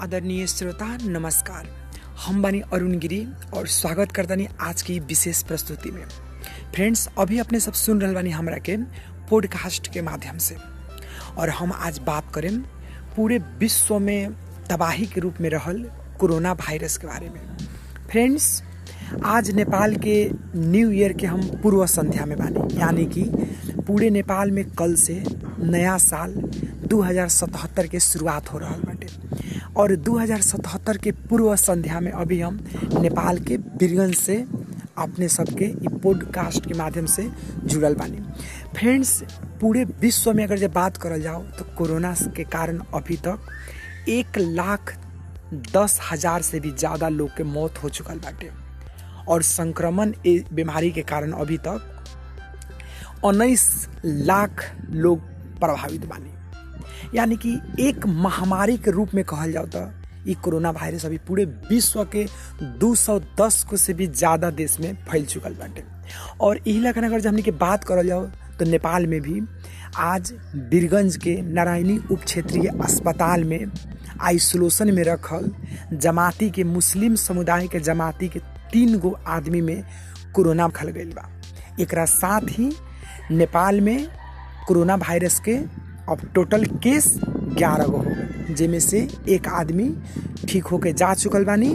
आदरणीय श्रोता, नमस्कार। हम बानी अरुण गिरी और स्वागत करतानी आज की विशेष प्रस्तुति में। फ्रेंड्स, अभी अपने सब सुन रहल बानी हमरा के पॉडकास्ट के माध्यम से। और हम आज बात करें पूरे विश्व में तबाही के रूप में रहल कोरोना वायरस के बारे में। फ्रेंड्स, आज नेपाल के न्यू ईयर के हम पूर्व संध्या में बानी। यानी कि पूरे नेपाल में कल से नया साल 2077 के शुरुआत हो रहा बाटे। और 2077 के पूर्व संध्या में अभी हम नेपाल के बिरगंज से अपने सबके पॉडकास्ट के माध्यम से जुड़ल बानी। फ्रेंड्स पूरे विश्व में अगर जब बात करल जाओ तो कोरोना के कारण अभी तक एक लाख दस हज़ार से भी ज़्यादा लोग के मौत हो चुकल बाटे। और संक्रमण बीमारी के कारण अभी तक उन्नीस लाख लोग प्रभावित बानी। यानी कि एक महामारी के रूप में कहल जाओ तो ये कोरोना वायरस अभी पूरे विश्व के 210 को से भी ज़्यादा देश में फैल चुकल बाटे। और यही लखन अगर जब हमने के बात करल जाओ तो नेपाल में भी आज बीरगंज के नारायणी उप क्षेत्रीय अस्पताल में आइसोलेशन में रखल जमाती के मुस्लिम समुदाय के जमाती के तीन गो आदमी में कोरोना खल गई बा। एक साथ ही नेपाल में कोरोना वायरस के अब टोटल केस ग्यारह गो हो गए। जिनमें से एक आदमी ठीक होके जा चुकल बानी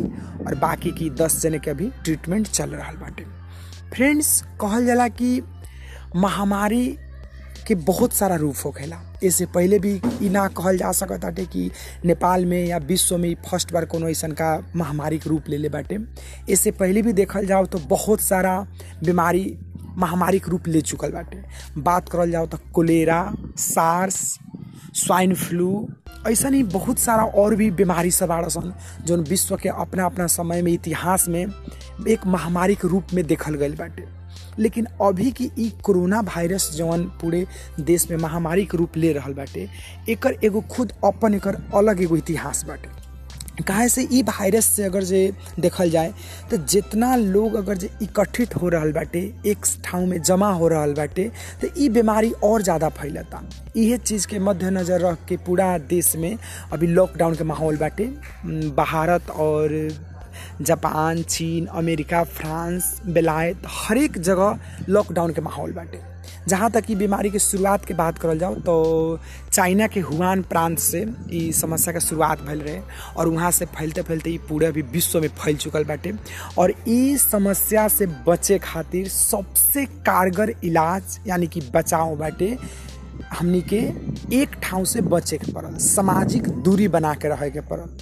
और बाकी की दस जने के अभी ट्रीटमेंट चल रहा बाटे। फ्रेंड्स कहल जाला कि महामारी के बहुत सारा रूप होखेला इससे पहले भी ई ना कहल जा सकत बाटे कि नेपाल में या विश्व में फ़र्स्ट बार कोनो ऐसा का महामारी के रूप ले ले बाटे। इससे पहले भी देखल जाओ तो बहुत सारा बीमारी महामारी के रूप ले चुकल बाटे। बात करल जाओ तो कोलेरा, सार्स, स्वाइन फ्लू ऐसा नहीं बहुत सारा और भी बीमारी सब आड़ सन जो विश्व के अपना अपना समय में, इतिहास में एक महामारी के रूप में देखल गई बाटे। लेकिन अभी की कोरोना वायरस जवन पूरे देश में महामारी के रूप ले रहल बाटे, एकर एगो खुद अपन एकर अलग एगो इतिहास बाटे। काहे से ई वायरस से अगर जे देखल जाए तो जितना लोग अगर जे इकट्ठित हो रहल बाटे, एक ठाव में जमा हो रहल बाटे तो ई बीमारी और ज़्यादा फैलता। इहे चीज़ के मद्देनजर रख के पूरा देश में अभी लॉकडाउन के माहौल बाटे। भारत और जापान, चीन, अमेरिका, फ्रांस, बेलायत हर एक जगह लॉकडाउन के माहौल बाटे। जहाँ तक कि बीमारी के शुरुआत के बात करल जाओ तो चाइना के हुआन प्रांत से समस्या के शुरुआत भल रहे और वहाँ से फैलते फैलते पूरे अभी विश्व में फैल चुकल बाटे। और ई समस्या से बचे खातिर सबसे कारगर इलाज, यानी कि बचाव बाटे, हमनी के एक ठाव से बचे के पड़ल, सामाजिक दूरी बना के रहे के पड़ल।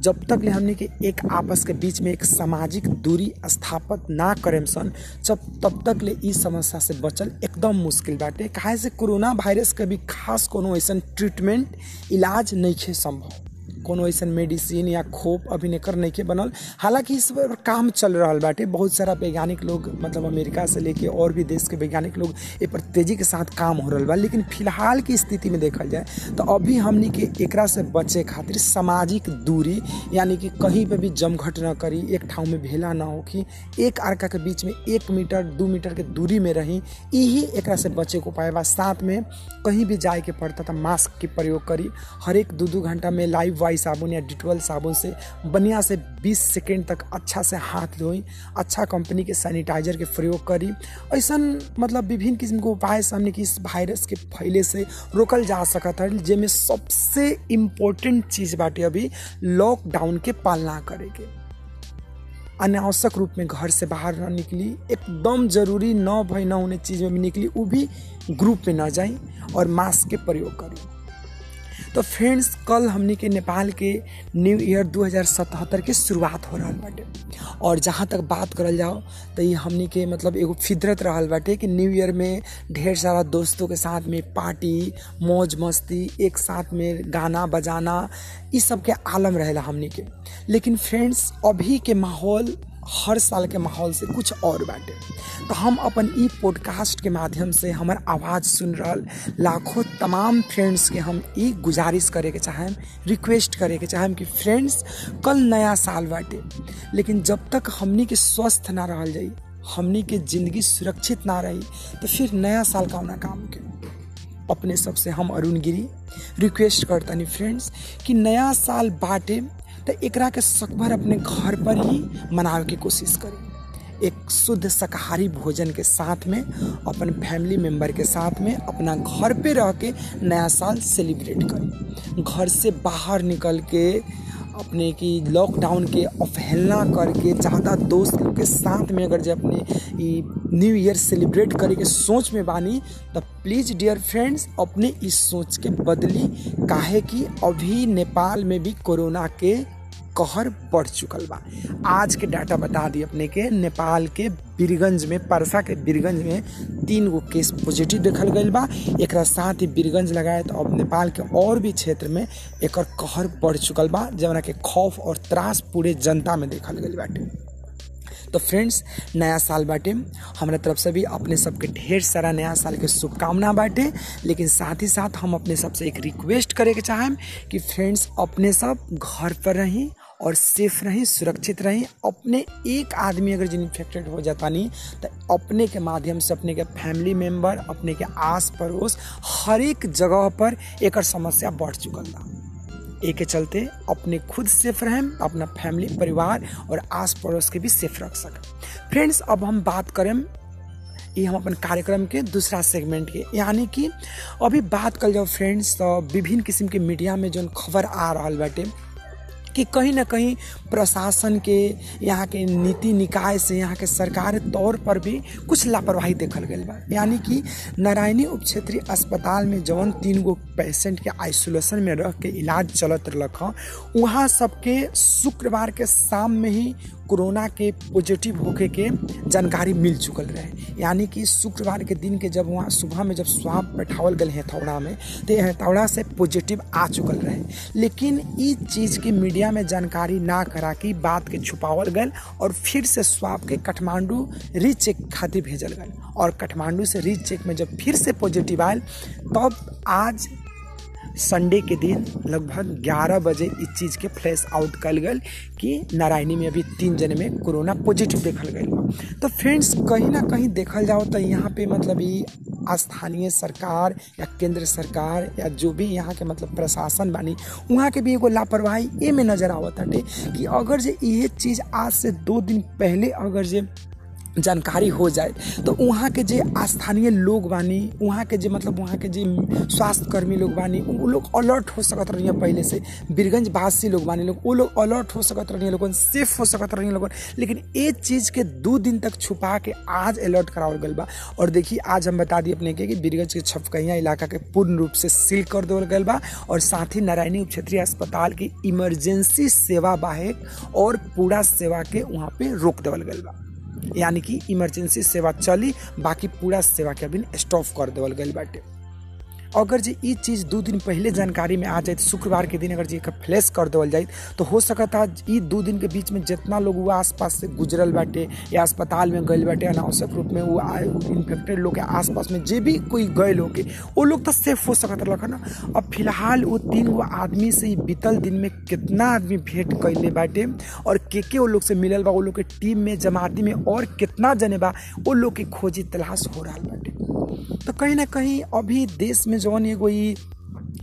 जब तक ले हमने के एक आपस के बीच में एक सामाजिक दूरी स्थापित ना करेम सन, जब तब तक ले इस समस्या से बचल एकदम मुश्किल बाटे। काहे से कोरोना वायरस के भी खास कोनो ऐसा ट्रीटमेंट इलाज नहीं है संभव। कोनो ऐसा मेडिसिन या खोप अभी नहीं के बनल। हालाँकि इस पर काम चल रहा बाटे। बहुत सारा वैज्ञानिक लोग मतलब अमेरिका से लेके और भी देश के वैज्ञानिक लोग ए पर तेज़ी के साथ काम हो रहा बा। लेकिन फ़िलहाल की स्थिति में देखल जाए तो अभी हमनी के एकरा से बचे खातिर सामाजिक दूरी, यानी कि कहीं पे भी जमघट न करी, एक ठाव में भेला ना होखी एक आरका के बीच में एक मीटर, दू मीटर के दूरी में रही यही एकरा से बचे को उपाय बा। साथ में कहीं भी जाए के पड़ता था मास्क के प्रयोग करी। हर एक दो दो घंटा में लाइव वाई साबुन या डिटोल साबुन से बढ़िया से 20 सेकेंड तक अच्छा से हाथ धोई अच्छा कंपनी के सैनिटाइजर के प्रयोग करी। ऐसा मतलब विभिन्न किस्म के उपाय से हमने कि इस वायरस के फैले से रोकल जा सकता है जिसमें सबसे इम्पोर्टेंट चीज़ बाटे अभी लॉकडाउन के पालना करे के। अनावश्यक रूप में घर से बाहर न निकली, एकदम ज़रूरी न भय न होने चीज़ में भी निकली वो भी ग्रुप में न जाई और मास्क के प्रयोग करी। तो फ्रेंड्स कल हमनी के नेपाल के न्यू ईयर 2077 के शुरुआत हो रहा बाटे। और जहाँ तक बात करल जाओ तो ये हमनी के मतलब एगो फितरत रहल बाटे कि न्यू ईयर में ढेर सारा दोस्तों के साथ में पार्टी मौज मस्ती, एक साथ में गाना बजाना इस सब के आलम रहेला हमनी के। लेकिन फ्रेंड्स अभी के माहौल, हर साल के माहौल से कुछ और बाटे। तो हम अपन ई पॉडकास्ट के माध्यम से हमार आवाज़ सुन रहा लाखों तमाम फ्रेंड्स के हम ई गुजारिश करे के चाहें रिक्वेस्ट करे के चाहें कि फ्रेंड्स कल नया साल बाटे। लेकिन जब तक हमनी के स्वस्थ ना रहल जाई, हमनी के ज़िंदगी सुरक्षित ना रही तो फिर नया साल का काम के अपने सबसे हम अरुण गिरी रिक्वेस्ट करतनी फ्रेंड्स कि नया साल बाटे तो एकरा के सकभर अपने घर पर ही मनावे की कोशिश करी। एक शुद्ध शाकाहारी भोजन के साथ में, अपन फैमिली मेंबर के साथ में अपना घर पे रह के नया साल सेलिब्रेट करी। घर से बाहर निकल के, अपने की लॉकडाउन के अवहेलना करके, ज़्यादा दोस्त लोग के साथ में अगर जब अपने न्यू ईयर सेलिब्रेट करे के सोच में बानी तो प्लीज़ डियर फ्रेंड्स अपने इस सोच के बदली काहे कि अभी नेपाल में भी कोरोना के कहर बढ़ चुकल बा। आज के डाटा बता दी अपने के, नेपाल के बीरगंज में, परसा के बीरगंज में तीन गो केस पॉजिटिव देखल गई बा। एक साथ ही बीरगंज लगाए तो अब नेपाल के और भी क्षेत्र में एक कहर बढ़ चुकल बा, जवना के खौफ और त्रास पूरे जनता में देखल गई बाटे। तो फ्रेंड्स, नया साल बाटे। हमारे तरफ़ से भी अपने सबके ढेर सारा नया साल के शुभकामना बाटे। लेकिन साथ ही साथ हम अपने सबसे एक रिक्वेस्ट करे के चाहें कि फ्रेंड्स, अपने सब घर पर रहें और सेफ़ रहें, सुरक्षित रहें। अपने एक आदमी अगर जिन इन्फेक्टेड हो जाता नहीं तो अपने के माध्यम से, अपने के फैमिली मेंबर अपने के आस पड़ोस हर एक जगह पर एक समस्या बढ़ चुकल बा एक चलते अपने खुद सेफ़ रहें, अपना फैमिली परिवार और आस पड़ोस के भी सेफ़ रख सकें। फ्रेंड्स अब हम बात करें, ये हम अपन कार्यक्रम के दूसरा सेगमेंट के। यानी कि अभी बात कर जाओ फ्रेंड्स तो विभिन्न किस्म के मीडिया में जो खबर आ रहा बाटे कि कहीं ना कहीं प्रशासन के, यहाँ के नीति निकाय से, यहाँ के सरकार तौर पर भी कुछ लापरवाही देखल गई बा। यानी कि नारायणी उप क्षेत्रीय अस्पताल में जौन तीन गो पेशेंट के आइसोलेशन में रह के इलाज चलत रख वहाँ सबके शुक्रवार के शाम में ही कोरोना के पॉजिटिव होके के जानकारी मिल चुकल रहे। यानी कि शुक्रवार के दिन के जब वहाँ सुबह में जब स्वाप बैठावल गए हथौड़ा में तो हथौड़ा से पॉजिटिव आ चुकल रहे लेकिन इस चीज़ की मीडिया में जानकारी ना करा कि बात के छुपावल गए और फिर से स्वाप के काठमांडू रीचेक खातिर भेजल गए। और काठमांडू से रीचेक में जब फिर से पॉजिटिव आयल तब आज संडे के दिन लगभग 11 बजे इस चीज़ के फ्लैश आउट कल गल कि नारायणी में अभी तीन जने में कोरोना पॉजिटिव देखल गई तो फ्रेंड्स कहीं ना कहीं देखल जाओ तो यहाँ पे मतलब ये स्थानीय सरकार या केंद्र सरकार या जो भी यहाँ के मतलब प्रशासन बानी, वहाँ के भी एगो लापरवाही ए में नज़र आवत हटे कि अगर जे ये चीज़ आज से दो दिन पहले अगर जे जानकारी हो जाए। तो वहाँ के जे स्थानीय लोग बानी, वहाँ के जे मतलब वहाँ के जे स्वास्थ्यकर्मी लोग बानी वो लोग अलर्ट हो सकत रही पहले से। बीरगंज वासी लोग बानी, लोग वो लोग अलर्ट हो सकत रही लोगन सेफ़ हो सकत रही लोगन। लेकिन ये चीज़ के दो दिन तक छुपा के आज अलर्ट करावल गल बा। और देखिए आज हम बता दिए अपने के कि बीरगंज के छपकैया इलाका के पूर्ण रूप से सील कर देवल गल बा। और साथ ही नारायणी उप क्षेत्रीय अस्पताल की इमरजेंसी सेवा बाहेक और पूरा सेवा के वहाँ पे रोक देवल गल बा। यानी कि इमरजेंसी सेवा चली, बाकी पूरा सेवा के अभी स्टॉप कर देवल गई बाटे। अगर जे ई चीज़ दो दिन पहले जानकारी में आ जाए तो शुक्रवार के दिन अगर जे फ्लैश कर देवल जाए तो हो सकता ई दो दिन के बीच में जितना लोग वो आसपास से गुजरल बाटे या अस्पताल में गए बाटे अनावश्यक रूप में वो इन्फेक्टेड लोग के आसपास में जे भी कोई गए लोग वो लोग तो सेफ़ हो सकता ना? अब फ़िलहाल वो तीन गो आदमी से बीतल दिन में कितना आदमी भेंट कैले बाटे और के के वो लोग से मिलल बा, वो लोग के टीम में, जमाती में और कितना जने बा, वो लोग की खोजी तलाश हो रहा बाटे तो कहीं ना कहीं अभी देश में जौन एगो ई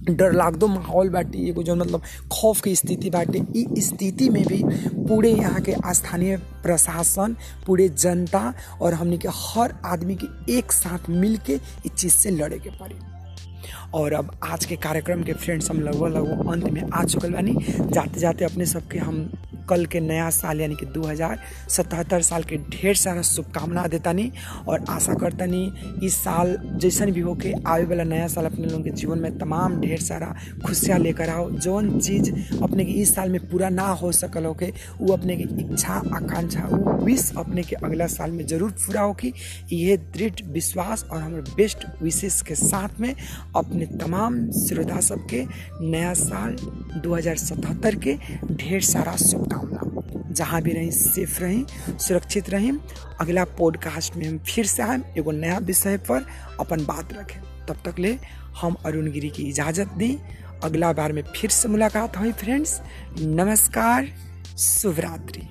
डर लागदो माहौल बाटे एगो जो मतलब खौफ की स्थिति बाटे ई स्थिति में भी पूरे यहाँ के स्थानीय प्रशासन, पूरे जनता और हमने के हर आदमी के एक साथ मिल के इस चीज़ से लड़े के पड़ी। और अब आज के कार्यक्रम के फ्रेंड्स हम लगभग लगभग अंत में आ चुकल बानी जाते जाते अपने सबके हम कल के नया साल यानी कि 2077 साल के ढेर सारा शुभकामना देतानी और आशा करतानी इस साल जैसन भी हो के आवे वाला नया साल अपने लोगों के जीवन में तमाम ढेर सारा खुशियाँ लेकर आओ। जौन चीज़ अपने के इस साल में पूरा ना हो सकल होके वो अपने की इच्छा, आकांक्षा वो विश अपने के अगला साल में ज़रूर पूरा होगी ये दृढ़ विश्वास और हमारे बेस्ट विशेष के साथ में अपने तमाम श्रोता सबके नया साल 2077 के ढेर सारा शुभकामना जहाँ भी रहें सेफ़ रहें, सुरक्षित रहें। अगला पॉडकास्ट में हम फिर से आए, एगो नया विषय पर अपन बात रखें। तब तक ले हम अरुण गिरी की इजाज़त दी। अगला बार में फिर से मुलाकात हुई फ्रेंड्स नमस्कार शुभ रात्रि